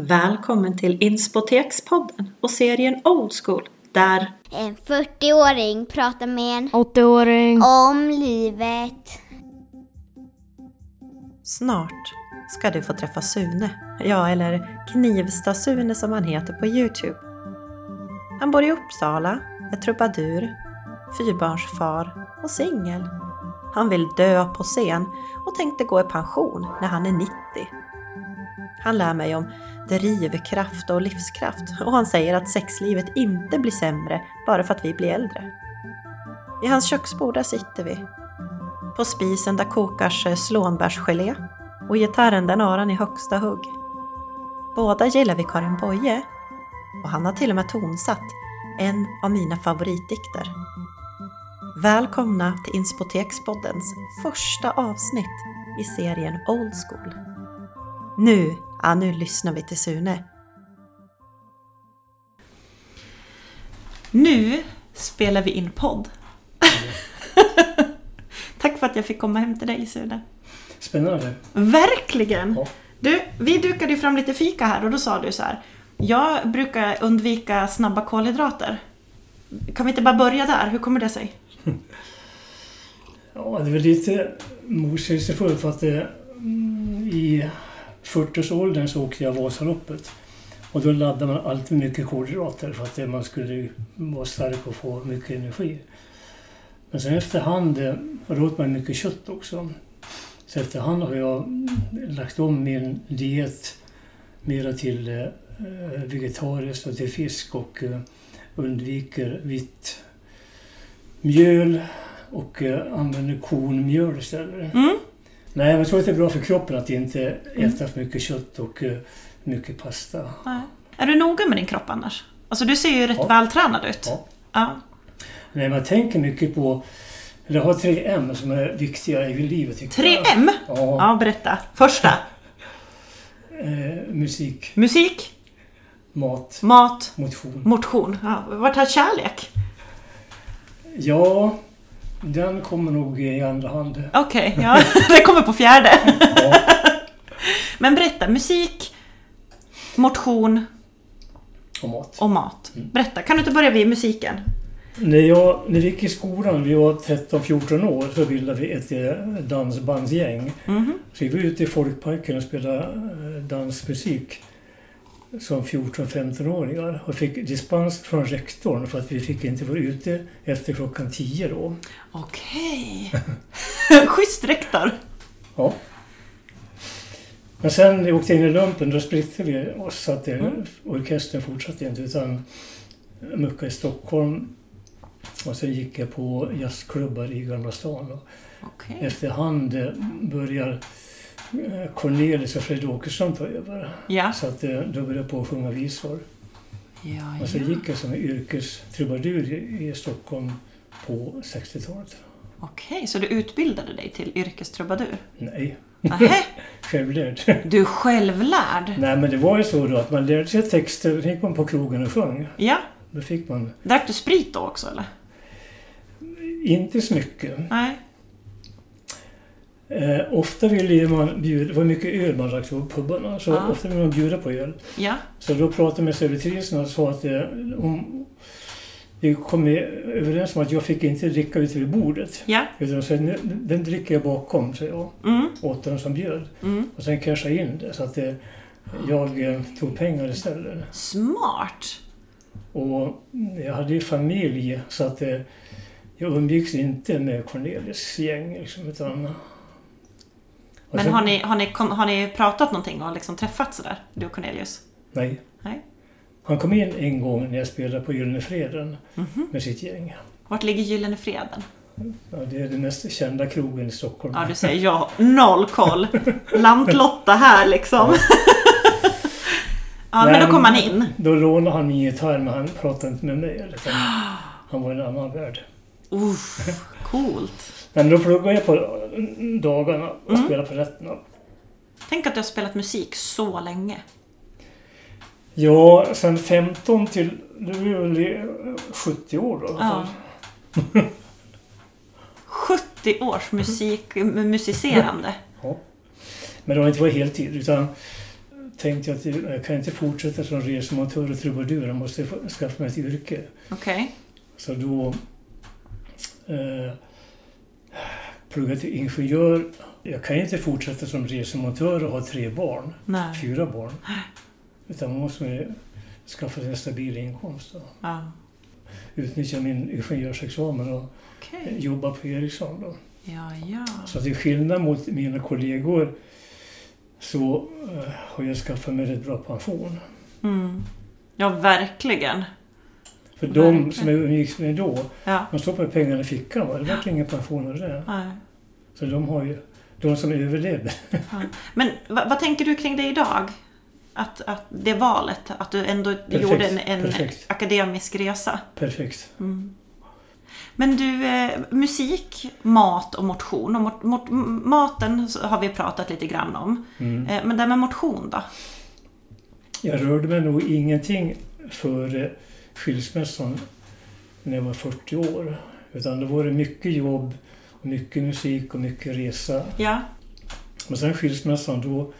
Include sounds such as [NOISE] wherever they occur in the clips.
Välkommen till Inspotekspodden och serien Old School där En 40-åring pratar med en 80-åring. om livet. snart ska du få träffa Sune. Ja, eller Knivsta-Sune som han heter på Youtube. Han bor i Uppsala, är trubadur, fyrbarnsfar och singel. Han vill dö på scen och tänkte gå i pension när han är 90. Han lär mig om drivkraft och livskraft och han säger att sexlivet inte blir sämre bara för att vi blir äldre. I hans köksbord där sitter vi. På spisen där kokas slånbärsgelé och gitarren den har han i högsta hugg. Båda gillar vi Karin Boye och han har till och med tonsatt en av mina favoritdikter. Välkomna till Inspotekspoddens första avsnitt i serien Old School. Nu, ja nu lyssnar vi till Sune. Nu spelar vi in podd. [LAUGHS] Tack för att jag fick komma hem till dig Sune. Spännande. Verkligen! Ja. Du, vi dukade ju fram lite fika här och då sa du så här. Jag brukar undvika snabba kolhydrater. Kan vi inte bara börja där? Hur kommer det sig? [LAUGHS] Ja, det är väl lite motsägelsefullt för att det, mm, i 40-årsåldern så åkte jag Vasaloppet. Och då laddade man alltid mycket kolhydrater för att man skulle vara stark och få mycket energi. Men sen efterhand eh, och då åt man mycket kött också. Så efterhand har jag lagt om min diet mera till eh, eh, vegetariskt och till fisk och undviker vitt mjöl och använder kornmjöl istället. Mm. Nej, men jag tror att det är bra för kroppen att inte äta för mycket kött och eh, mycket pasta. Nej. Är du noga med din kropp annars? Alltså du ser ju rätt Ja. vältränad ut. Ja. Ja. Nej, man tänker mycket på... Eller har tre M som är viktiga i livet. tycker Tre jag. M? Ja. Ja, berätta. Första. Eh, musik, Musik, mat, mat, motion. motion. Ja, vart har kärlek? Ja, den kommer nog i andra hand. Okej, ja. [LAUGHS] Det kommer på fjärde. Ja. Men berätta, musik, motion Och mat. och mat. Mm. Berätta, kan du inte börja vid musiken? När, jag, när vi gick i skolan, vi var 13-14 år, så bildade vi ett eh, dansbandsgäng. Mhm. Så vi var ute i folkparken och spelade eh, dansmusik som 14-15-åringar och fick dispens från rektorn för att vi fick inte vara ute efter klockan 10 då. Okej. [LAUGHS] Schysst rektor. Ja. Men sen när vi åkte in i lumpen då splittrade vi oss så att Mm. orkestern fortsatte inte utan muckade i Stockholm och sen gick jag på jazzklubbar i Gamla stan. Okej. efterhand eh, börjar Cornelis och Fred Åkerström ta över. Ja. Så att eh, då började jag på att sjunga visor. Ja, Och så ja. gick jag som yrkestrubadur i, Stockholm på 60-talet. Okej, så du utbildade dig till yrkestrubadur? Nej, Nähä, [LAUGHS] självlärd. du är självlärd? Nej men det var ju så då att man lärde sig texter, sen gick man på krogen och sjöng. Ja. Då fick man Drack du sprit då också eller? inte så mycket. Nej. Eh, ofta ville ju man bjuda, det var mycket öl man drack på pubarna, så Ja. ofta ville man bjuda på öl. Ja. Så då pratade jag med servitrisen och sa att eh, om vi kom överens om att jag fick inte dricka ute vid bordet. Ja. Utan sa, "Nu- den dricker jag bakom, så jag. Mm. Åt den som bjöd. Mm. Och sen cashade jag in det så att eh, jag eh, tog pengar istället. Smart. Och jag hade ju familj så att eh, jag umgicks inte med Cornelis gäng. Liksom, utan, Men sen- har ni, har, ni, har ni pratat någonting och liksom träffats sådär, du och Cornelius? Nej. Nej. Han kom in en gång när jag spelade på Gyllene Freden Mhm. med sitt gäng. Vart ligger Gyllene Freden? Ja, det är den mest kända krogen i Stockholm. Ja, du säger jag har noll koll. [LAUGHS] Lantlotta här liksom. Ja, [LAUGHS] men Nej, då kom han in. Då lånade han min gitarr men han pratade inte med mig. Han var i en annan värld. Uff, coolt. Men då pluggade jag på dagarna och Mm. spelade på nätterna. Tänk att du har spelat musik så länge. Ja, sen 15 till... Det är väl i 70 år då. Ja. 70 [LAUGHS] års musik, musicerande. Men det har inte varit heltid utan tänkte jag att jag kan inte fortsätta som resemontör och trubadur. Jag måste skaffa mig ett yrke. Okej. Så då eh, pluggade jag till ingenjör. Jag kan inte fortsätta som resemontör och ha tre barn, Nej. fyra barn. Utan man måste skaffa sig en stabil inkomst. Då. Ja. Utnyttja min ingenjörsexamen och Okej. jobba på Ericsson. Då. Ja, ja. Så till skillnad mot mina kollegor så eh, har jag skaffat mig rätt bra pension. Mm. Ja, verkligen. För de som jag umgicks med då, Ja. de stoppade pengarna i fickan. va? Det var ingen pension av det. Nej. Så de har ju, de som överlevde. Ja. Men vad, vad tänker du kring det idag? Att, att det valet, att du ändå Perfekt, gjorde en, en perfekt. akademisk resa. Perfekt. Mm. Men du, eh, musik, mat och motion. Och mot, mot, maten har vi pratat lite grann om. Mm. Eh, men det här med motion då? Jag rörde mig nog ingenting före skilsmässan när jag var 40 år. Utan då var det mycket jobb, mycket musik och mycket resa. Ja, Men sen skilsmässan då,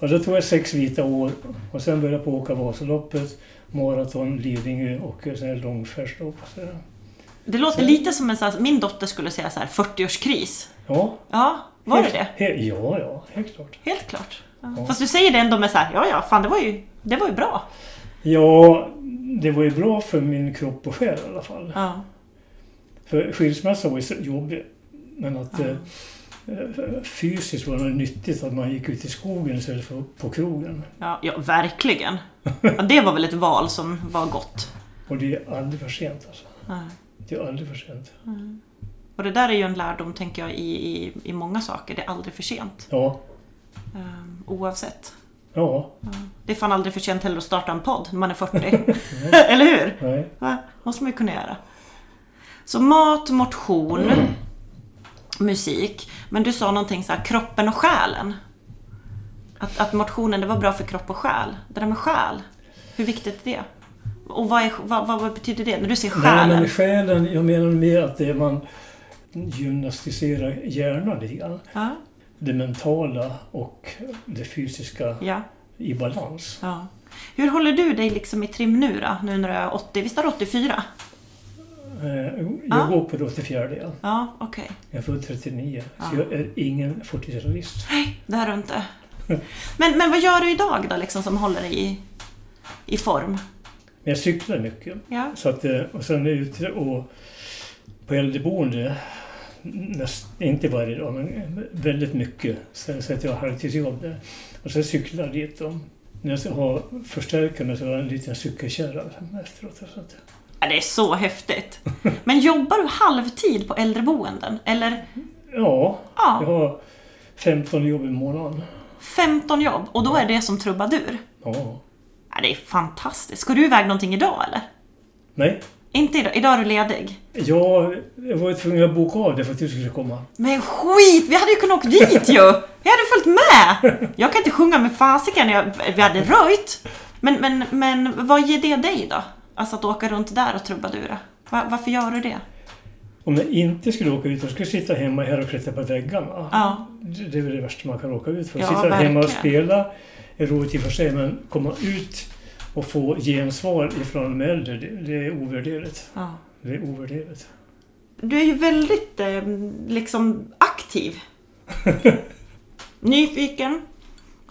ja, då tog jag sex vita år och sen började jag på åka Vasaloppet, maraton, Lidingö och här. det låter Så- lite som en sån här, min dotter skulle säga så här 40-årskris. Ja, Ja, var det helt, det? He, ja, ja, helt klart. Helt klart. Ja. Fast du säger det ändå med så här, ja ja, fan det var ju, det var ju bra. Ja, det var ju bra för min kropp och själ i alla fall. Ja. För skilsmässan var ju så jobbig. Men att Ja. eh, fysiskt var det nyttigt att man gick ut i skogen istället för på krogen. Ja, ja, verkligen. Ja, det var väl ett val som var gott. Och det är aldrig för sent alltså. Ja. Det är aldrig för sent. Och det där är ju en lärdom, tänker jag, i, i, i många saker. Det är aldrig för sent. Ja, Um, oavsett. Ja, Det är fan aldrig för sent heller att starta en podd när man är 40. [LAUGHS] [LAUGHS] Eller hur? nej. Va? måste man ju kunna göra. Så mat, motion, [CLEARS THROAT] musik. Men du sa någonting så här, kroppen och själen. Att, att motionen, det var bra för kropp och själ. Det där med själ, hur viktigt är det? Och vad, är, vad, vad, vad betyder det? När du säger Nej, själen? men själen, jag menar mer att det är man gymnastiserar hjärnan lite grann. Ja, Det mentala och det fysiska ja, i balans. ja. Hur håller du dig liksom i trim nu då? Nu när du är 80, visst är du 84? Eh, Jag Ja. går på det 84 ja. Ja, okej. Jag är född 39. Ja. Så jag är ingen 40-talist. Nej, det är du inte. Men, men vad gör du idag då liksom som håller dig i, i form? Jag cyklar mycket. Ja, Så att, eh, och sen är jag ute och på äldreboende, näst, inte varje dag, men väldigt mycket. Så, så att jag har halvtidsjobb där. Och sen cyklar jag dit. Och när jag har förstärkare så har jag en liten cykelkärra efteråt. Så att, Ja, det är så häftigt. Men jobbar du halvtid på äldreboenden? Eller? ja, jag Ja, har 15 jobb i månaden. 15 jobb och då är det som trubadur. Ja. Ja, det är fantastiskt. Ska du iväg någonting idag eller? Nej, Inte idag, idag är du ledig. jag, jag var tvungen att boka av det för att du skulle komma. Men skit, vi hade ju kunnat åka dit ju! Vi hade följt med! Jag kan inte sjunga med fasiken, jag, vi hade röjt. Men, men, men vad ger det dig då? Alltså att åka runt där och trubadura. Va, varför gör du det? Om jag inte skulle åka ut, jag skulle sitta hemma här och klättra på väggarna. Ja. Det är väl det värsta man kan råka ut för. Ja, sitta hemma och verkligen. spela är roligt i och för sig, men komma ut och få gensvar ifrån de äldre, det, det är ovärderligt. ja. Det är ovärderligt. Du är ju väldigt eh, liksom aktiv. [LAUGHS] Nyfiken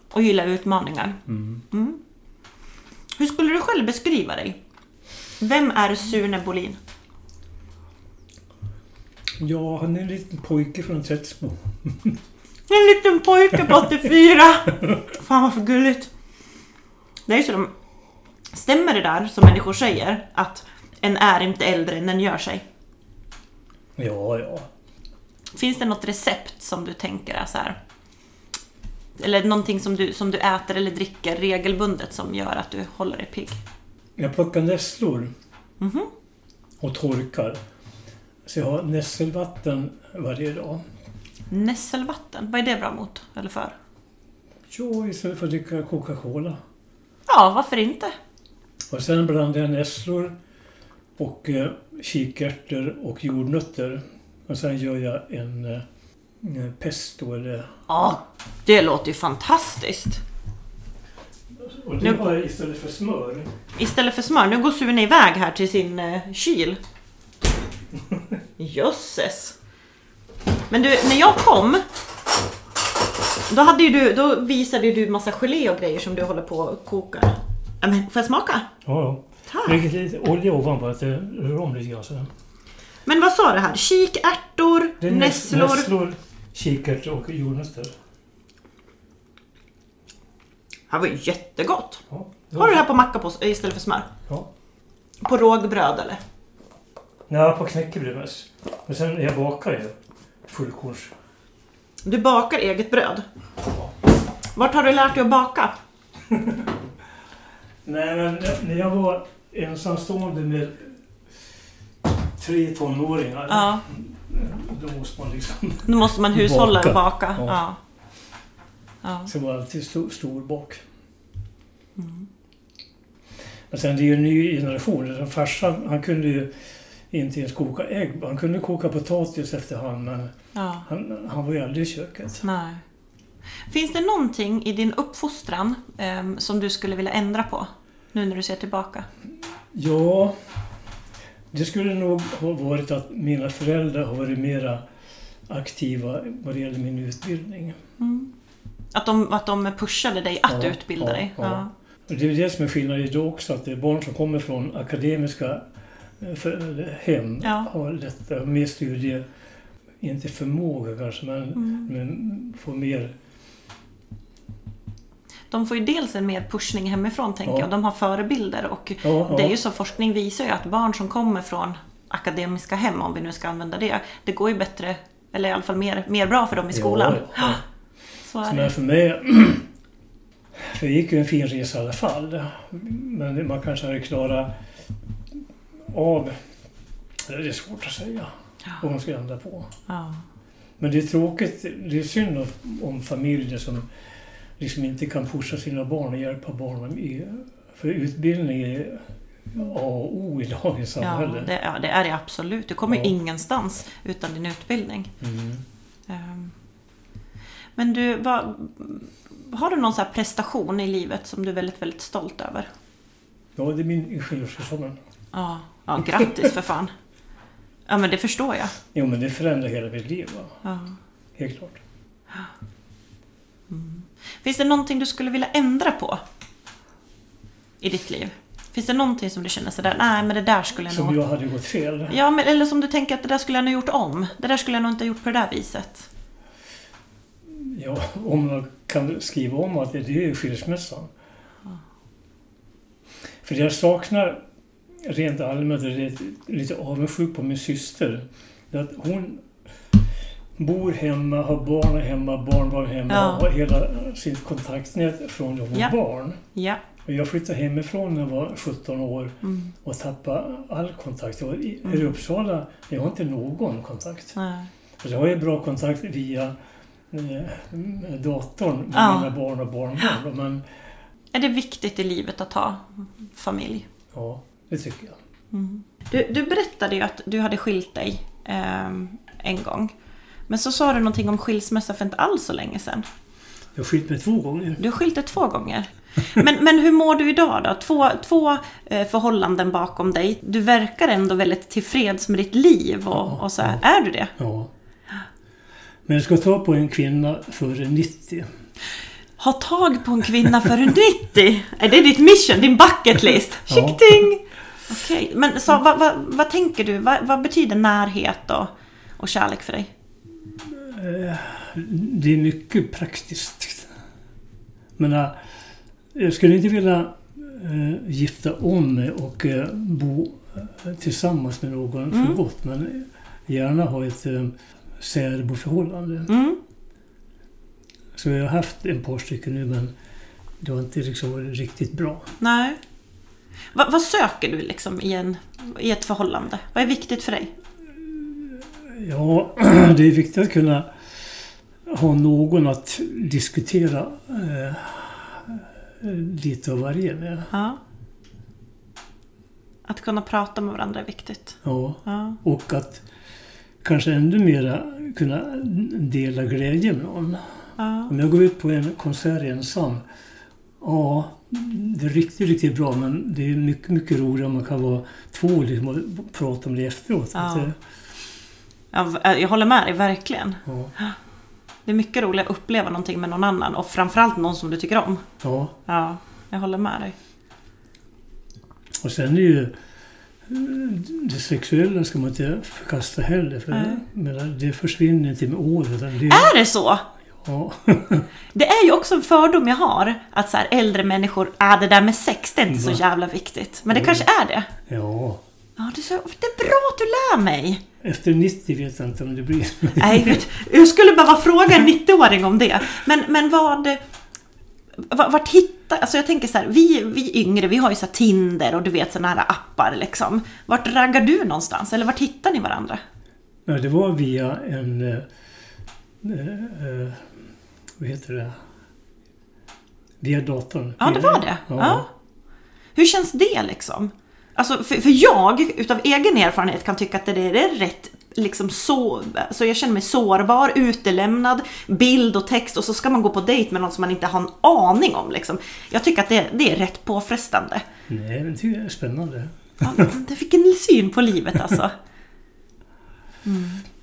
och gillar utmaningar. Mm. Hur skulle du själv beskriva dig? Vem är Sune Bolin? Ja, han är en liten pojke från Trättsbo. [LAUGHS] En liten pojke på 84! [LAUGHS] Fan vad för gulligt. Det är ju så de... Stämmer det där som människor säger? Att en är inte äldre än en gör sig? Ja, ja. Finns det något recept som du tänker är så här? Eller någonting som du, som du äter eller dricker regelbundet som gör att du håller dig pigg? Jag plockar nässlor Mhm. och torkar. Så jag har nässelvatten varje dag. Nässelvatten, vad är det bra mot? Eller för? Jo, istället för att dricka Coca-Cola. Ja, varför inte? Och sen blandar jag nässlor och eh, kikärtor och jordnötter. Och sen gör jag en eh, pesto eller... Ja, det låter ju fantastiskt. Och det Nu- jag istället för smör. Istället för smör. Nu går Sune iväg här till sin eh, kyl. [LAUGHS] Jösses. Men du, när jag kom. Då, hade du, då visade du massa gelé och grejer som du håller på och kokar. Ja, men, får jag smaka? Ja, ja. Tack. Lägg lite olja ovanpå det rör om lite grann. Så. Men vad sa du här? Kikärtor, nässlor. nässlor, kikärtor och jordnötter. Det här var ju jättegott. Ja, Har du det här på macka på, istället för smör? Ja. På rågbröd eller? Nej, på knäckebröd mest. Men sen jag bakar ju fullkorns. Du bakar eget bröd. Vart har du lärt dig att baka? [LAUGHS] Nej, men när jag var ensamstående med tre tonåringar. Ja, Då måste man liksom... då måste man hushålla och Baka. Ja. Ja. Ja. Så var alltid stor, stor bak. Mm. Men sen det är ju en ny generation. Farsan han kunde ju inte ens koka ägg. Han kunde koka potatis efterhand men ja. han, han var ju aldrig i köket. Nej. Finns det någonting i din uppfostran ehm, som du skulle vilja ändra på? Nu när du ser tillbaka. Ja, det skulle nog ha varit att mina föräldrar har varit mera aktiva vad det gäller min utbildning. Mm. Att, de, att de pushade dig att Ja, utbilda ja, dig? ja. Och det är det som är skillnaden idag också, att det är barn som kommer från akademiska eh, hem Ja. har lättare, mer studie, inte förmåga kanske, men, Mm. men får mer... De får ju dels en mer pushning hemifrån tänker Ja. jag. De har förebilder och Ja, ja. det är ju så, forskning visar ju att barn som kommer från akademiska hem, om vi nu ska använda det, det går ju bättre, eller i alla fall mer, mer bra för dem i skolan. Ja. Så är det. för mig... [CLEARS THROAT] För jag gick ju en fin resa i alla fall. Men man kanske hade klarat av... Det är svårt att säga vad man ska ändra på. Men det är tråkigt, det är synd om familjer som liksom inte kan pusha sina barn och hjälpa barnen. I, för utbildning är A och O i dagens Ja, samhälle. det, ja, det är det absolut. Du kommer Ja. ingenstans utan din utbildning. Mm. Ehm, Men du, vad, har du någon så här prestation i livet som du är väldigt, väldigt stolt över? Ja, det är min ingenjörsexamen. Ja, ja grattis för fan. Ja, men det förstår jag. Jo, men det förändrar hela mitt liv. Va? Ja. Helt klart. Finns det någonting du skulle vilja ändra på? I ditt liv? Finns det någonting som du känner sådär, nej men det där skulle jag Som nog... jag hade gått fel. Ja, men, eller som du tänker att det där skulle jag nog gjort om. Det där skulle jag nog inte ha gjort på det där viset. Ja, om man kan skriva om att det, det är ju skilsmässan. För jag saknar rent allmänt, är lite avundsjuk på min syster. Att hon bor hemma, har barn hemma, barnbarn hemma, Ja. har hela sitt kontaktnät från när hon Ja. barn. Ja. Och jag flyttade hemifrån när jag var 17 år Mm. och tappade all kontakt. Och i, Mm. Uppsala, jag har inte någon kontakt. Nej. Alltså jag har ju bra kontakt via eh, datorn med Ja. mina barn och barnbarn. Men Är det viktigt i livet att ha familj? ja, det tycker jag. Mm. Du, du berättade ju att du hade skilt dig ehm, en gång. Men så sa du någonting om skilsmässa för inte alls så länge sedan. Jag har skilt mig två gånger. Du har skilt dig två gånger. Men, men hur mår du idag då? Två, två eh, förhållanden bakom dig. Du verkar ändå väldigt tillfreds med ditt liv och, Ja, och så här. Är du det? Ja. Men jag ska ta på en kvinna före 90. Ha tag på en kvinna före 90! Är det ditt mission? Din bucket list? Ja. Okej, men så, vad, vad, vad tänker du? Vad, vad betyder närhet och, och kärlek för dig? Eh, Det är mycket praktiskt. Men äh, jag skulle inte vilja eh, gifta om mig och eh, bo eh, tillsammans med någon för Mm. gott. Men gärna ha ett eh, särboförhållande. Mm? Så jag har haft en par stycken nu men det har inte liksom varit riktigt bra. Nej. Va, vad söker du liksom i, en, i ett förhållande? Vad är viktigt för dig? Ja, [CLEARS THROAT] det är viktigt att kunna ha någon att diskutera eh, lite av varje med. Ja. Att kunna prata med varandra är viktigt. Ja, Ja. och att kanske ännu mera kunna dela glädje med någon. Ja. Om jag går ut på en konsert ensam, ja, det är riktigt, riktigt bra men det är mycket, mycket roligare om man kan vara två liksom, och prata om det efteråt. Ja. Jag håller med dig, verkligen. ja. Det är mycket roligare att uppleva någonting med någon annan och framförallt någon som du tycker om. ja. Ja, jag håller med dig. Och sen är ju eh, det sexuella ska man inte förkasta heller. För men det försvinner inte med åren. Det, Är det så? ja. [LAUGHS] Det är ju också en fördom jag har. Att så här, äldre människor, ah, det där med sex, det är inte så Va? jävla viktigt. Men det Mm. kanske är det. ja. Ja, det är, så, det är bra att du lär mig. Efter 90 vet jag inte om det blir. Nej, vet, jag skulle behöva fråga en 90-åring om det. Men, men vad... va- Vart hittar... Alltså jag tänker så här, vi, vi yngre, vi har ju så Tinder och du vet sådana här appar liksom. Vart raggar du någonstans? Eller vart hittar ni varandra? Ja, det var via en... Eh, eh, eh, vad heter det? Via datorn. Ja, det var det. Ja. Ja. Hur känns det liksom? Alltså, för, för jag, utav egen erfarenhet, kan tycka att det är, rätt liksom så, så jag känner mig sårbar, utelämnad, bild och text och så ska man gå på dejt med någon som man inte har en aning om. Liksom. Jag tycker att det, det är rätt påfrestande. Nej, men det tycker jag är spännande. Ja, det fick en syn på livet alltså. [LAUGHS]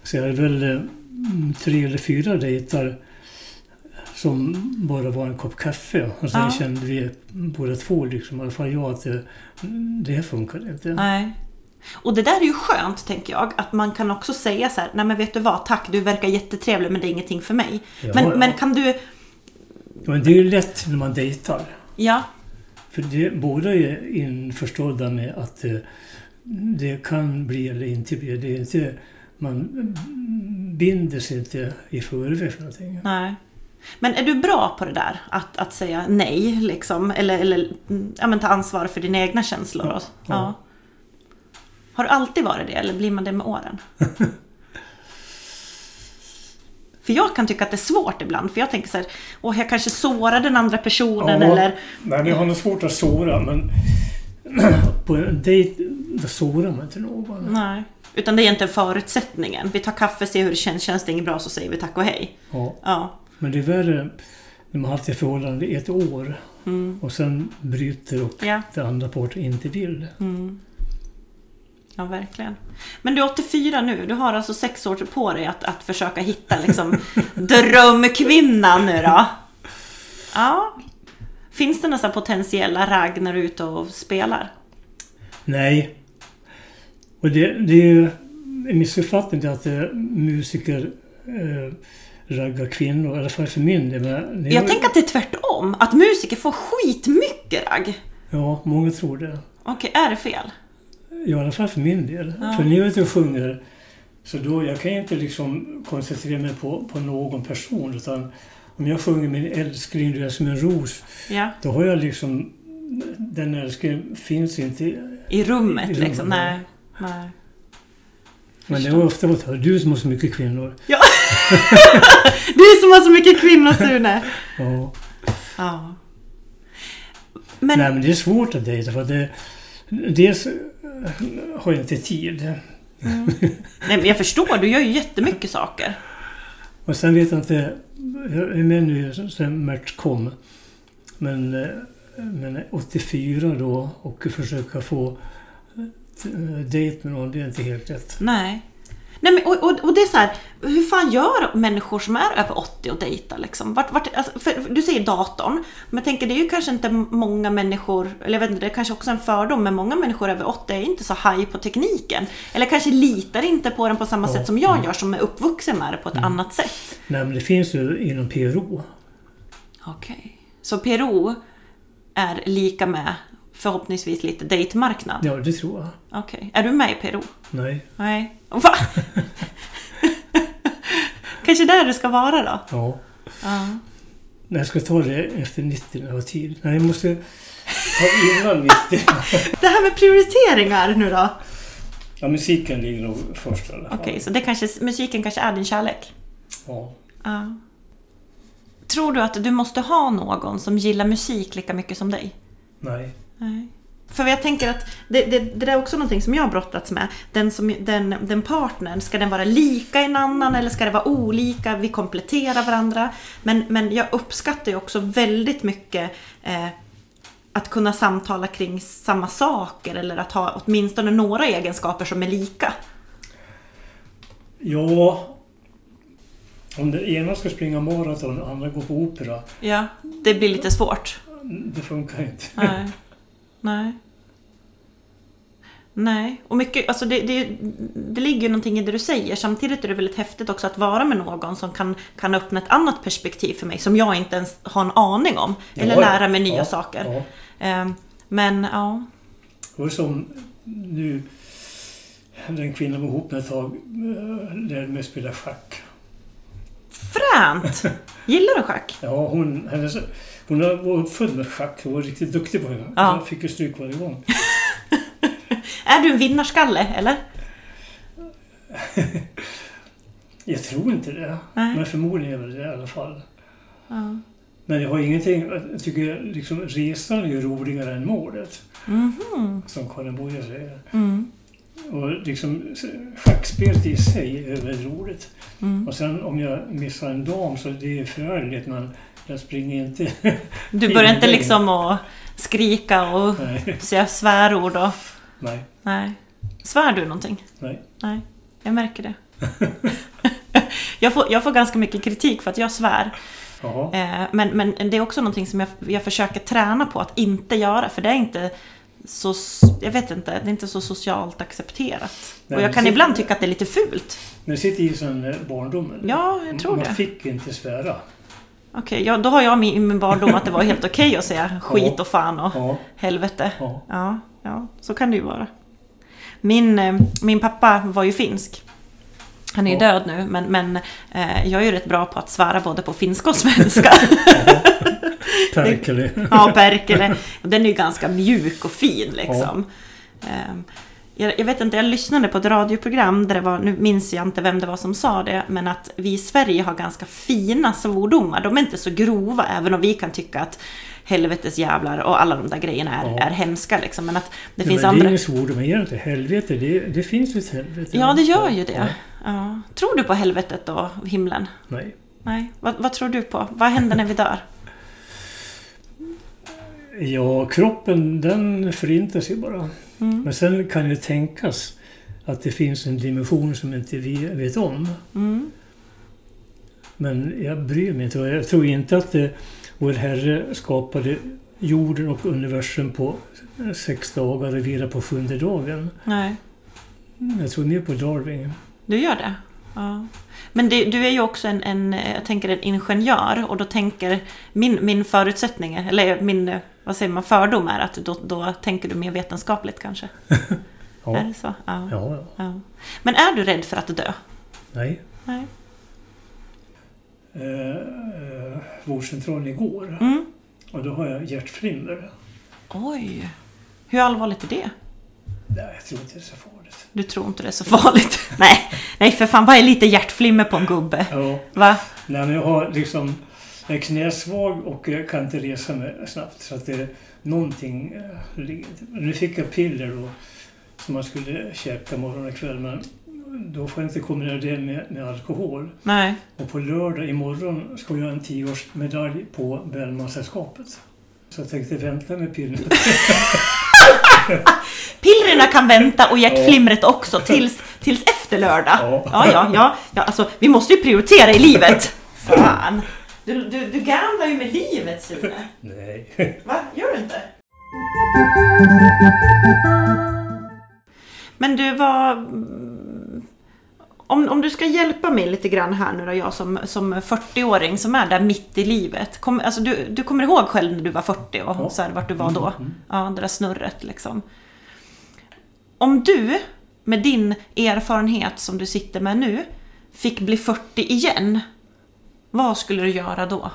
Så jag hade väl mm, tre eller fyra dejtar som bara var en kopp kaffe. Och sen Ja. kände vi båda två, liksom, i alla fall jag, att det, det funkar inte. Nej. Och det där är ju skönt, tänker jag, att man kan också säga så här, nej men vet du vad, tack, du verkar jättetrevlig men det är ingenting för mig. Ja, men, ja. men kan du, Men det är ju lätt när man dejtar. ja, För det, båda är införstådda med att eh, det kan bli eller inte bli. Det är inte, man binder sig inte i förväg för någonting. nej. Men är du bra på det där? Att, att säga nej, liksom? Eller, eller ja, men ta ansvar för dina egna känslor? Ja, och- ja. Har du alltid varit det, eller blir man det med åren? [LAUGHS] För jag kan tycka att det är svårt ibland, för jag tänker så här, åh, jag kanske sårar den andra personen, Ja. eller... Nej, jag har nog svårt att såra men [CLEARS THROAT] på en dejt då sårar man inte någon. Nej. Utan det är inte förutsättningen. Vi tar kaffe, ser hur det känns. Känns det inget bra så säger vi tack och hej. Ja. Ja. Men det är värre när man har haft ett förhållande i ett år Mm. och sen bryter och Ja. den andra parten inte vill. Mm. Ja, verkligen. Men du är 84 nu. Du har alltså sex år på dig att, att försöka hitta liksom [LAUGHS] drömkvinnan nu då. Ja. Finns det här potentiella ragg när du är ute och spelar? Nej. Och det, det är en missuppfattning att eh, musiker eh, raggar kvinnor, i alla fall för min del. Men Jag tänker att det är tvärtom. Att musiker får skitmycket ragg. Ja, många tror det. Okej, är det fel? Ja, I alla fall för min del. Ja. För när jag är ute och sjunger så då, jag kan inte liksom koncentrera mig på, på någon person utan om jag sjunger min älskling, du är som en ros, Ja. då har jag liksom den älsklingen finns inte. I rummet I rummet, liksom? Nej. Nej. Men det har ofta varit du som har så mycket kvinnor. [LAUGHS] Du som har så mycket kvinnor Sune! Ja. Ja. Men, Nej men det är svårt att dejta för att det, dels eh, har jag inte tid. nej, men jag förstår, du gör ju jättemycket saker. Och sen vet jag inte, jag är med nu sen Mert kom. Men, eh, men 84 då och försöka få dejt med någon, det är inte helt lätt. Nej. Nej men, och, och, och det är så här, hur fan gör människor som är över 80 och dejtar liksom? Vart, vart, alltså, för, du säger datorn, men jag tänker det är ju kanske inte många människor, eller jag vet inte, det är kanske också en fördom, men många människor över 80 är inte så haj på tekniken. Eller kanske litar inte på den på samma Ja. sätt som jag gör, som är uppvuxen med det på ett annat sätt. Nej men det finns ju inom PRO. Okej. Så PRO är lika med förhoppningsvis lite dejtmarknad? Ja, det tror jag. Okej. Är du med i PRO? Nej. Nej. Va? [LAUGHS] Kanske där du ska vara då? Ja. Ja. Nej, jag ska ta det efter 90 när jag har tid. Nej, jag måste ta innan 90. [LAUGHS] Det här med prioriteringar nu då? Ja, musiken ligger nog först i alla fall. Okej, så det kanske, musiken kanske är din kärlek? Ja. Ja. Tror du att du måste ha någon som gillar musik lika mycket som dig? Nej. Nej. För jag tänker att det, det, det där är också någonting som jag har brottats med. Den, som, den, den partnern, ska den vara lika en annan eller ska det vara olika? Vi kompletterar varandra. Men, men jag uppskattar ju också väldigt mycket eh, att kunna samtala kring samma saker eller att ha åtminstone några egenskaper som är lika? Ja, om den ena ska springa maraton och den andra går på opera, Ja, det blir lite svårt. Det funkar inte. Nej. Nej. Nej, och mycket, alltså det, det, det ligger ju någonting i det du säger. Samtidigt är det väldigt häftigt också att vara med någon som kan, kan öppna ett annat perspektiv för mig som jag inte ens har en aning om. Eller Ja, lära mig nya ja, saker. Ja. Ehm, Men ja, Det var som nu, den kvinnan var ihop med ett tag eh, lärde mig spela schack. fränt! Gillar du schack? Ja, hon, hennes, hon var uppfödd med schack och var riktigt duktig på det. Ja. Jag fick ju stryk varje gång. [LAUGHS] Är du en vinnarskalle, eller? [LAUGHS] Jag tror inte det. Nej. Men förmodligen är väl det i alla fall. Ja. Men jag har ingenting, jag tycker liksom resan är ju roligare än målet. Mhm. Som Karin Boye säger. Mm. Och liksom schackspelet i sig är roligt. Mm. Och sen om jag missar en dam så det är förargligt men jag springer inte. [LAUGHS] Du börjar inte liksom att skrika och nej, [LAUGHS] säga svärord och... nej, Nej. Svär du någonting? nej. Nej, jag märker det. [LAUGHS] jag, får, jag får ganska mycket kritik för att jag svär. Jaha. Eh, men, men det är också någonting som jag, jag försöker träna på att inte göra. För det är inte så... Jag vet inte, det är inte så socialt accepterat. Nej, och jag kan sitter- ibland tycka att det är lite fult. Men det sitter i eh, barndomen. Ja, jag tror Man det. fick inte svära. Okej, ja, då har jag min, i min barndom att det var helt okej att säga skit och fan och Ja, helvete. ja. Ja, ja, så kan det ju vara. Min, eh, min pappa var ju finsk. Han är ju Ja. död nu, men, men eh, jag är ju rätt bra på att svära både på finska och svenska. [LAUGHS] [LAUGHS] Perkele. ja, Perkele. Den är ju ganska mjuk och fin liksom. Ehm, Jag, jag vet inte, jag lyssnade på ett radioprogram där det var, nu minns jag inte vem det var som sa det, men att vi i Sverige har ganska fina svordomar. De är inte så grova, även om vi kan tycka att helvetes jävlar och alla de där grejerna är, Ja. är hemska liksom. Men att det Ja, finns men andra... Det är ingen svordom egentligen. Helvete, det, det finns ju ett helvete. Ja, det gör ju det. Ja. Ja. Tror du på helvetet och himlen? Nej. Nej. Vad, vad tror du på? Vad händer när vi dör? Ja, kroppen den förintas ju bara. Mm. Men sen kan det tänkas att det finns en dimension som inte vi vet om. Mm. Men jag bryr mig inte. Jag tror inte att det, vår Herre skapade jorden och universum på sex dagar och vila på sjunde dagen. Nej. Jag tror mer på Darwin. Du gör det? Ja. Men det, du är ju också en, en, jag tänker en ingenjör och då tänker min, min förutsättning, eller min, vad säger man, fördom är att då, då tänker du mer vetenskapligt kanske? [LAUGHS] Ja. Är det så? Ja. Ja, ja. Men är du rädd för att dö? Nej. Nej. Eh, eh, vårdcentralen igår. Mm. Och då har jag hjärtflimmer. Oj. Hur allvarligt är det? Nej, jag tror inte det är så farligt. Du tror inte det är så farligt? [LAUGHS] nej, nej för fan, vad är lite hjärtflimmer på en gubbe? Ja. Va? Nej, men jag har liksom... Jag är knäsvag och jag kan inte resa mig snabbt. Så att det är någonting... eh, Nu fick jag piller då, som man skulle käka morgon och kväll. Men då får jag inte kombinera det med, med alkohol. Nej. Och på lördag imorgon ska jag göra en tioårsmedalj på Bellmansällskapet. Så jag tänkte vänta med piller. [LAUGHS] [LAUGHS] Pillerna kan vänta och hjärtflimret också tills, tills efter lördag. Ja. Ja, ja, ja, ja. Alltså, vi måste ju prioritera i livet. [LAUGHS] Fan. Du, du, du gamblar ju med livet, Sune. Nej. Va? Gör du inte? Men du, vad... Om, om du ska hjälpa mig lite grann här nu då, jag som, som 40-åring som är där mitt i livet. Kom, alltså du, du kommer ihåg själv när du var 40 och Ja. så här, vart du var då? Mm. Ja, det där snurret liksom. Om du, med din erfarenhet som du sitter med nu, fick bli 40 igen. Vad skulle du göra då?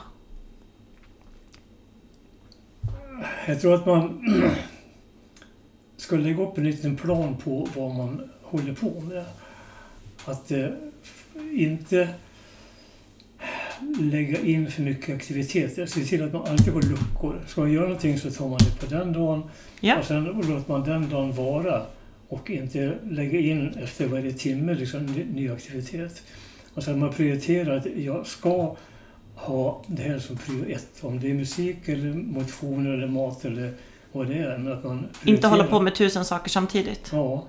Jag tror att man [CLEARS THROAT] ska lägga upp en liten plan på vad man håller på med. Att eh, inte lägga in för mycket aktiviteter. Se till att man alltid har luckor. Ska man göra någonting så tar man det på den dagen Ja. och sen låter man den dagen vara och inte lägga in efter varje timme liksom, ny, ny aktivitet. Och sen man prioriterar att jag ska ha det här som prio ett. Om det är musik eller motion eller mat eller vad det är. Men att man Inte hålla på med tusen saker samtidigt. Ja.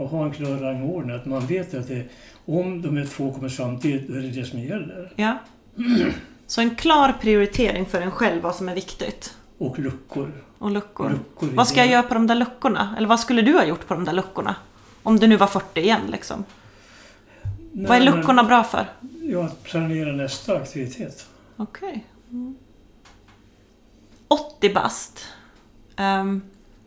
Och ha en klar rangordning. Att man vet att det, om de här två kommer samtidigt, då är det det som gäller. Ja. Så en klar prioritering för en själv vad som är viktigt. Och luckor. Och luckor. luckor Vad ska jag göra på de där luckorna? Eller vad skulle du ha gjort på de där luckorna? Om det nu var 40 igen liksom. Nej, vad är men- luckorna bra för? Ja, att planera nästa aktivitet. Okej. Mm. 80 bast. Ehm,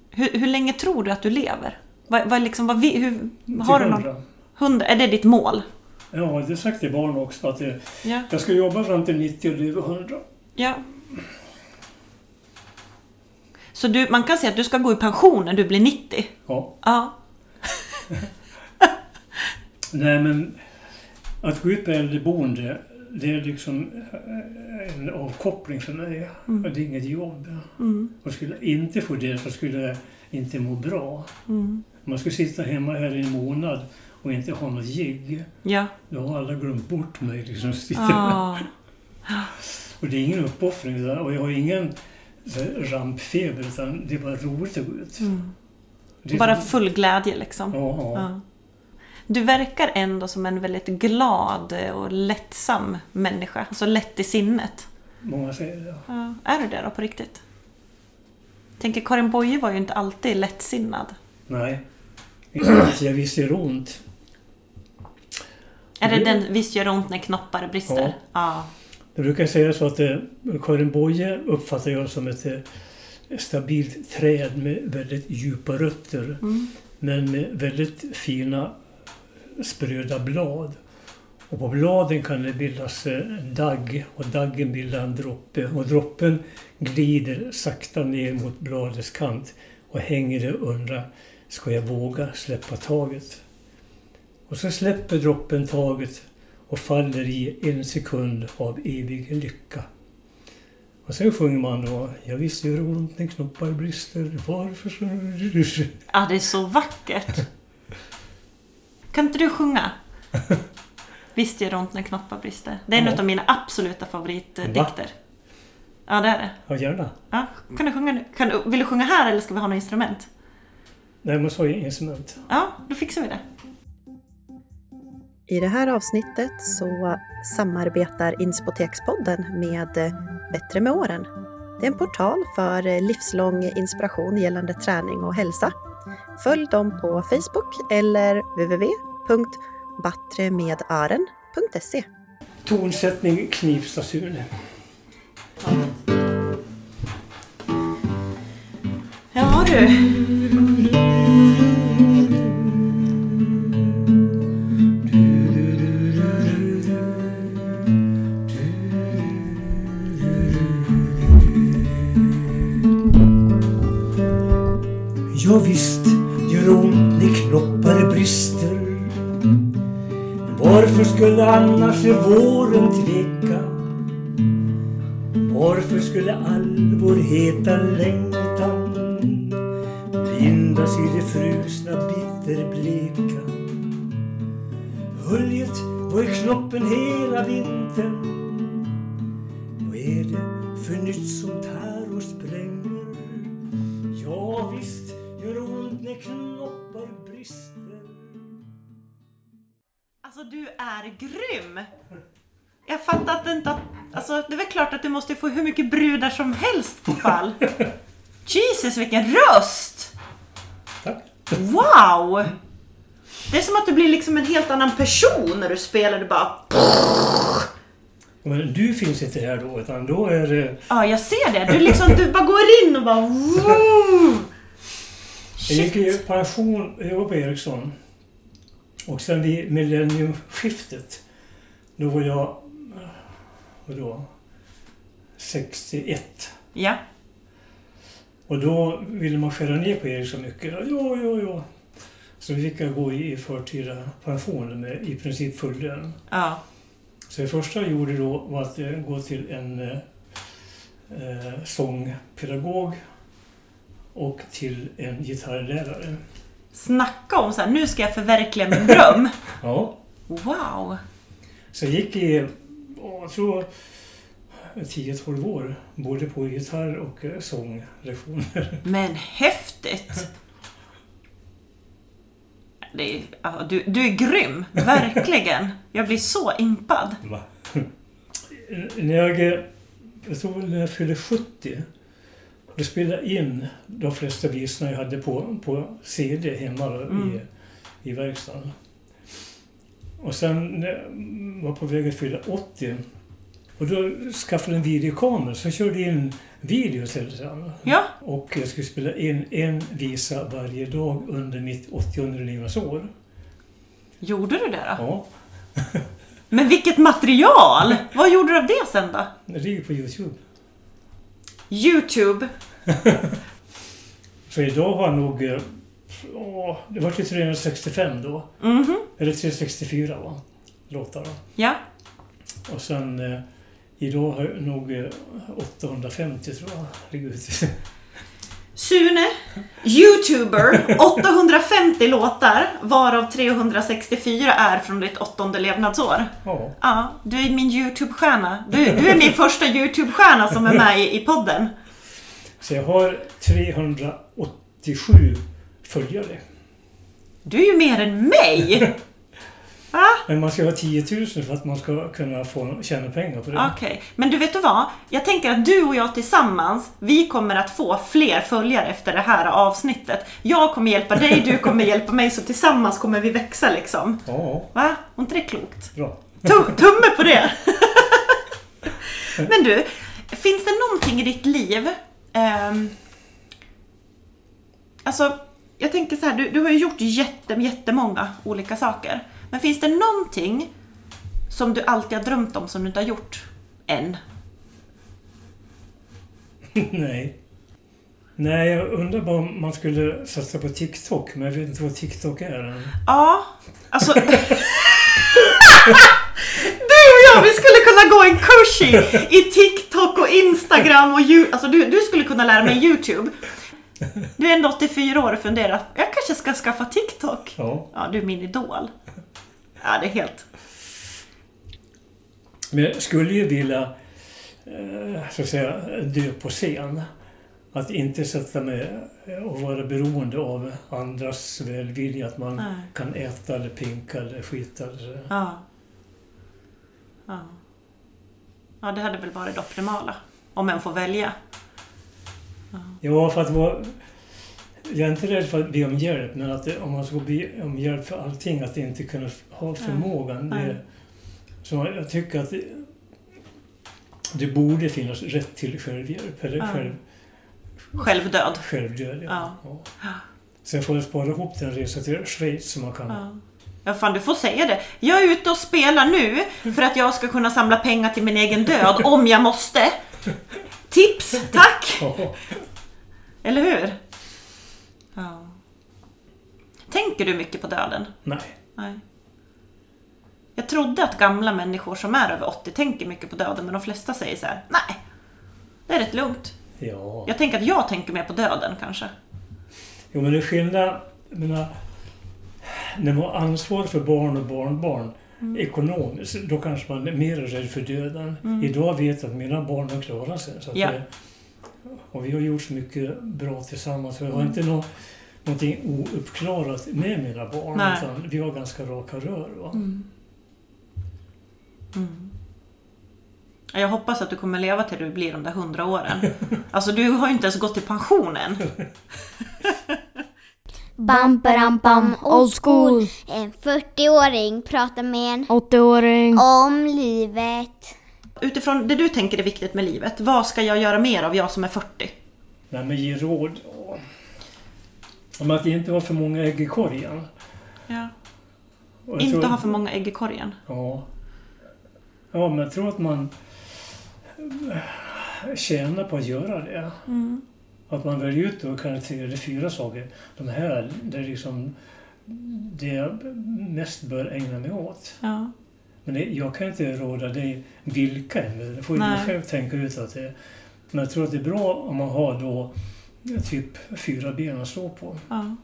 hur, hur länge tror du att du lever? Vad, vad liksom, vad, hur, har du någon... hundra. 100? Är det ditt mål? Ja, det har sagt till barn också. Att det, Ja. jag ska jobba fram till 90 och leva 100. ja. Så du, man kan säga att du ska gå i pension när du blir 90? Ja. Ja. [LAUGHS] Nej, men att gå ut på äldreboende, det är liksom eh, en avkoppling för mig. Det är inget jobb. Mm. Och skulle jag inte få det så skulle jag inte må bra. Mm. Man skulle sitta hemma här i en månad och inte ha något gig. Ja. Då har alla glömt bort mig. Liksom. Ah. Och det är ingen uppoffring. där. Och jag har ingen rampfeber utan det är bara roligt att gå ut. Mm. Bara så- full glädje liksom. Ja, ja. Ja. Du verkar ändå som en väldigt glad och lättsam människa. Alltså lätt i sinnet. Många säger det. Ja. Är du det då på riktigt? Tänker Karin Boye var ju inte alltid lättsinnad. Nej. Jag visste det ont. Är det Det- den visst gör ont när knoppar brister? Ja. Ja. Jag brukar säga så att eh, Karin Boye uppfattar jag som ett eh, stabilt träd med väldigt djupa rötter. Mm. Men med väldigt fina spröda blad. Och på bladen kan det bildas eh, dagg och daggen bildar en droppe. Och droppen glider sakta ner mot bladets kant och hänger där och undrar, ska jag våga släppa taget? Och så släpper droppen taget och faller i en sekund av evig lycka. Och sen sjunger man då, jag visste gör ont när knoppar brister, varför så... ja, det är så vackert. Kan inte du sjunga? [LAUGHS] Visst gör det ont när knoppar brister. Det är en av mina absoluta favoritdikter. Ja, det är det. Ja, gärna. Ja, kan du sjunga nu? Kan du, vill du sjunga här eller ska vi ha något instrument? Nej, man sa ju instrument. Ja, då fixar vi det. I det här avsnittet så samarbetar Inspotekspodden med Bättre med åren. Det är en portal för livslång inspiration gällande träning och hälsa. Följ dem på Facebook eller www.battremedaren.se. Tonsättning Knivsta-Sune. Ja du. Ja visst gör ont när knoppar brister. Varför skulle annars våren tveka? Varför skulle all vår heta längtan bindas i det frusna bitterbleka? Höljet var i knoppen hela vintern. Vad är det för nytt som tär Alltså du är grym! Jag fattar att inte att, Alltså det är väl klart att du måste få hur mycket brudar som helst på fall. [LAUGHS] Jesus vilken röst! Tack. Wow! Det är som att du blir liksom en helt annan person när du spelar. Du bara... Men du finns inte här då, utan då är det... Ja, jag ser det. Du liksom, du bara går in och bara... [LAUGHS] Woo! Jag gick i pension, jag var på Ericsson. Och sen vid millenniumskiftet, då var jag... Vadå? 61. Ja. Och då ville man skära ner på Ericsson mycket. Ja, ja, ja. Så fick jag gå i förtida pension med i princip full lön. Ja. Så det första jag gjorde då var att eh, gå till en eh, eh, sångpedagog och till en gitarrlärare. Snacka om så här, nu ska jag förverkliga min dröm. [LAUGHS] Ja, Wow! så jag gick i, jag tror, 10-12 år. Både på gitarr och eh, sånglektioner. [LAUGHS] Men häftigt! Är, du, du är grym, verkligen. Jag blir så impad. Va? [LAUGHS] när jag, eh, jag tror när jag fyllde 70 då spelade jag in de flesta visorna jag hade på, på CD hemma då, Mm. i, i verkstaden. Och sen när jag var på väg att fylla 80 och då skaffade jag en videokamera så jag körde in hela tiden. Ja, Och jag skulle spela in en visa varje dag under mitt 80 levnadsår. gjorde du det då? Ja, Men vilket material! Vad gjorde du av det sen då? det ligger på Youtube. Youtube. Så idag har jag nog... eh, Åh, det var till 365 då. Mhm, Eller 364 va? Låtar då. ja. Och sen... Eh, idag har jag nog eh, 850 tror jag ligger ute. [LAUGHS] Sune, Youtuber, 850 låtar, varav 364 är från ditt åttonde levnadsår. Ja, Ja, du är min Youtube-stjärna. Du, du är min första Youtube-stjärna som är med i, i podden. så jag har 387 följare. Du är ju mer än mig! Va? Men man ska ha 10 000 för att man ska kunna få tjäna pengar på det. Okej, men du vet du vad? Jag tänker att du och jag tillsammans, vi kommer att få fler följare efter det här avsnittet. Jag kommer hjälpa dig, du kommer hjälpa mig, så tillsammans kommer vi växa liksom. Ja, Va? Var inte det klokt? bra. Tum- Tumme på det! [LAUGHS] Men du, finns det någonting i ditt liv ehm, Alltså, jag tänker så här, du, du har ju gjort jätte, jättemånga olika saker. Men finns det någonting som du alltid har drömt om som du inte har gjort än? [LAUGHS] Nej. Nej, jag undrar bara om man skulle satsa på TikTok, men jag vet inte vad TikTok är än. Ja, alltså... [LAUGHS] du och jag, vi skulle kunna gå en kurs i, i TikTok och Instagram och you, alltså du, du skulle kunna lära mig YouTube. Du är ändå 84 år och funderar, jag kanske ska skaffa TikTok. Ja. Ja, du är min idol. Ja, det är helt... Men jag skulle ju vilja, eh, så att säga, dö på scen. Att inte sätta mig och vara beroende av andras välvilja. Att man Nej. kan äta eller pinka eller skita. Eller. Ja. Ja. Ja, det hade väl varit det optimala. Om en får välja. Ja, för att vara... Jag är inte rädd för att be om hjälp, men att det, om man ska be om hjälp för allting, att inte kunna ha förmågan. Det, så jag tycker att det, det borde finnas rätt till självhjälp, eller Ja. själv, Självdöd. självdöd. Ja. Ja. Sen får jag spara ihop till en resa till Schweiz som man kan... Ja. Ja, fan du får säga det. Jag är ute och spelar nu för att jag ska kunna samla pengar till min egen död om jag måste. Tips, tack! Ja. Eller hur? Tänker du mycket på döden? Nej. Nej. Jag trodde att gamla människor som är över 80 tänker mycket på döden, men de flesta säger så här: nej, det är rätt lugnt. Ja. Jag tänker att jag tänker mer på döden kanske. Jo, men det är skillnad. Menar, när man har ansvar för barn och barnbarn Mm. ekonomiskt, då kanske man är mer rädd för döden. Idag vet jag att mina barn har klarat sig. Så Ja. det, och vi har gjort så mycket bra tillsammans. Så jag har Mm. inte nå, någonting ouppklarat med mina barn. Nej. Utan vi har ganska raka rör. Va? Mm. Jag hoppas att du kommer leva till du blir de där hundra åren. [LAUGHS] Alltså du har ju inte ens gått i pension än. [LAUGHS] Bam, bam, bam, old school. En 40-åring pratar med en 80-åring. om livet. Utifrån det du tänker är viktigt med livet, vad ska jag göra mer av jag som är 40? Nej, men ge råd. Om att inte ha för många ägg i korgen. Ja. Inte tror- ha för många ägg i korgen. Ja. Ja, men jag tror att man eh, tjänar på att göra det. Mm. Att man väljer ut då kanske tre eller fyra saker. De här, det är liksom det jag mest bör ägna mig åt. Ja. Men det, jag kan inte råda dig vilka än. Det får du själv tänka ut att det Men jag tror att det är bra om man har då typ fyra ben att stå på. ja.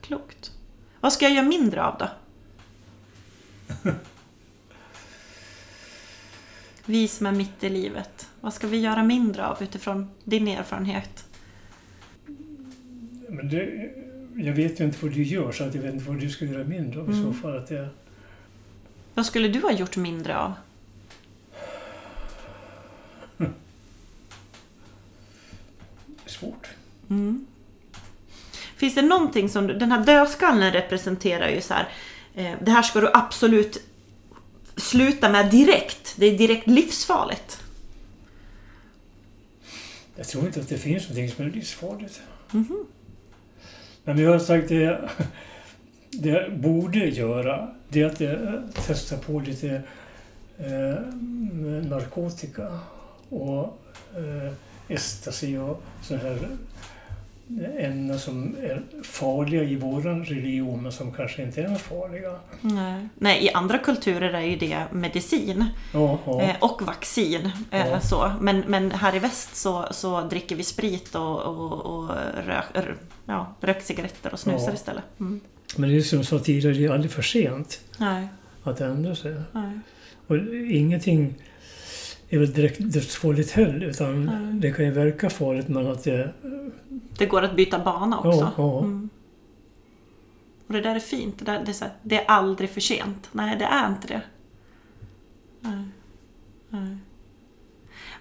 Klokt. Vad ska jag göra mindre av då? [LAUGHS] Vi som är mitt i livet. Vad ska vi göra mindre av utifrån din erfarenhet? Men det, jag vet ju inte vad du gör så att jag vet inte vad du ska göra mindre av i så Mm. fall. Att det, Vad skulle du ha gjort mindre av? Är svårt. Mm. Finns det någonting som, den här dödskallen representerar ju så här, eh, det här ska du absolut sluta med direkt. Det är direkt livsfarligt. Jag tror inte att det finns någonting som är livsfarligt. Mhm. Men jag har sagt det, det jag borde göra, det är att jag testar på lite eh, narkotika och eh, ecstasy och sådana här ämnen som är farliga i våran religion men som kanske inte är farliga. Nej. Nej, i andra kulturer är ju det medicin Ja, ja. eh, och vaccin. Eh, Ja. så. Men, men här i väst så, så dricker vi sprit och, och, och rök, ja, rökcigaretter och snusar istället. Mm. Men det är som jag sa tidigare, det är aldrig för sent Nej, att ändra sig. nej. Och ingenting är väl direkt dödsfarligt heller utan Nej. det kan ju verka farligt men att det... Det går att byta bana också. Ja, ja. Mm. Och det där är fint. Det, där, det, är här, det är aldrig för sent. Nej, det är inte det. Nej. Nej.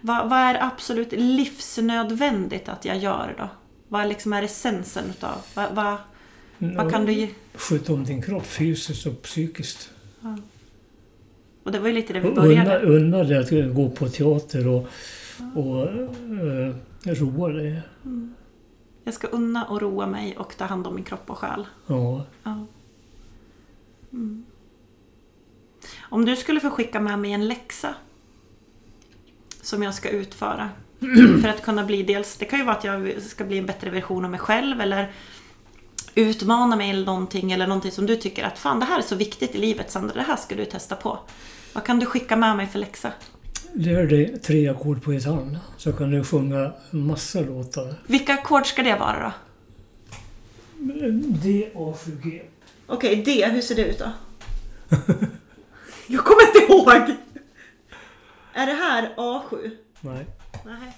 Vad, vad är absolut livsnödvändigt att jag gör då? Vad liksom är essensen utav? Vad, vad, vad kan du ge? Sköta om din kropp fysiskt och psykiskt. Och det var ju lite det vi började. unna dig att gå på teater och, och uh, roa dig. Jag ska unna och roa mig och ta hand om min kropp och själ. Ja. Ja. Mm. Om du skulle få skicka med mig en läxa som jag ska utföra [CLEARS THROAT] för att kunna bli dels, det kan ju vara att jag ska bli en bättre version av mig själv eller utmana mig eller någonting eller någonting som du tycker att fan det här är så viktigt i livet Sandra, det här ska du testa på. Vad kan du skicka med mig för läxa? Lär dig tre ackord på gitarren så kan du sjunga massa låtar. Vilka ackord ska det vara då? D, A, 7, G. Okej, D, hur ser det ut då? [LAUGHS] jag kommer inte ihåg! Är det här A7? Nej. Nej.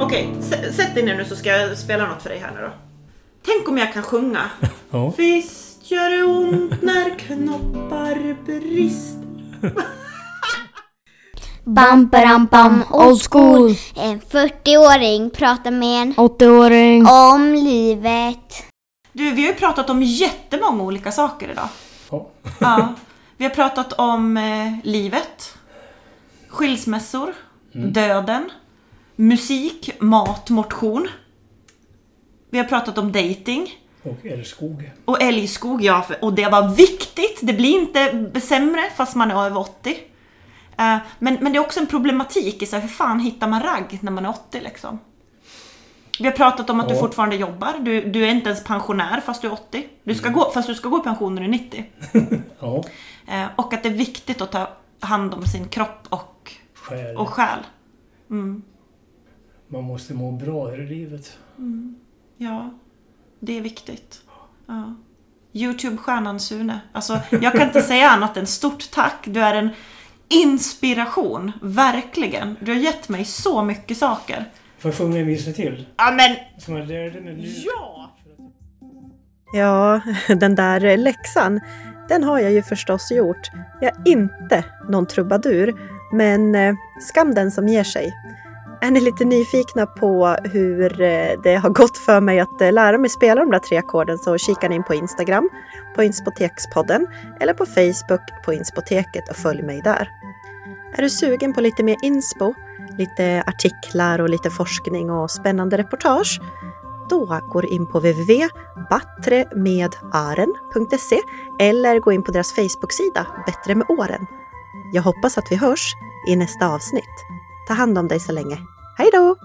Okej, s- sätt dig ner nu så ska jag spela något för dig här nu då. Tänk om jag kan sjunga. [LAUGHS] Ja. Visst gör det ont när knoppar brister. [LAUGHS] Bam, bam, bam, old school. En 40-åring pratar med en 80-åring. om livet. Du, vi har ju pratat om jättemånga olika saker idag. Ja. [LAUGHS] Ja. Vi har pratat om eh, livet, skilsmässor, döden, musik, mat, motion. Vi har pratat om dating. Och älskog. Och älgskog, ja. Och det var viktigt. Det blir inte sämre fast man är över 80. Eh, Men, men det är också en problematik i så här, hur fan hittar man ragg när man är 80 liksom? Vi har pratat om att du Ja. fortfarande jobbar. Du, du är inte ens pensionär fast du är 80. Du ska gå, fast du ska gå i pension när du är 90. [LAUGHS] Ja. Eh, Och att det är viktigt att ta hand om sin kropp och, Själ. och själ. Mm. Man måste må bra här i livet. Ja, det är viktigt. Ja. Youtube-stjärnan Sune. Alltså, jag kan inte säga annat än stort tack. Du är en inspiration, verkligen. Du har gett mig så mycket saker. Får jag sjunga en visa till? Ja men, Som jag lärde mig nu. ja! Ja, [LAUGHS] den där läxan, den har jag ju förstås gjort. Jag är inte någon trubadur, men eh, skam den som ger sig. Är ni lite nyfikna på hur eh, det har gått för mig att eh, lära mig spela de där tre ackorden så kika in på Instagram, på Inspotekspodden eller på Facebook på Inspoteket och följ mig där. Är du sugen på lite mer inspo, lite artiklar och lite forskning och spännande reportage? Då går du in på www.battremedaren.se eller gå in på deras Facebook-sida Bättre med åren. Jag hoppas att vi hörs i nästa avsnitt. Ta hand om dig så länge. Hej då!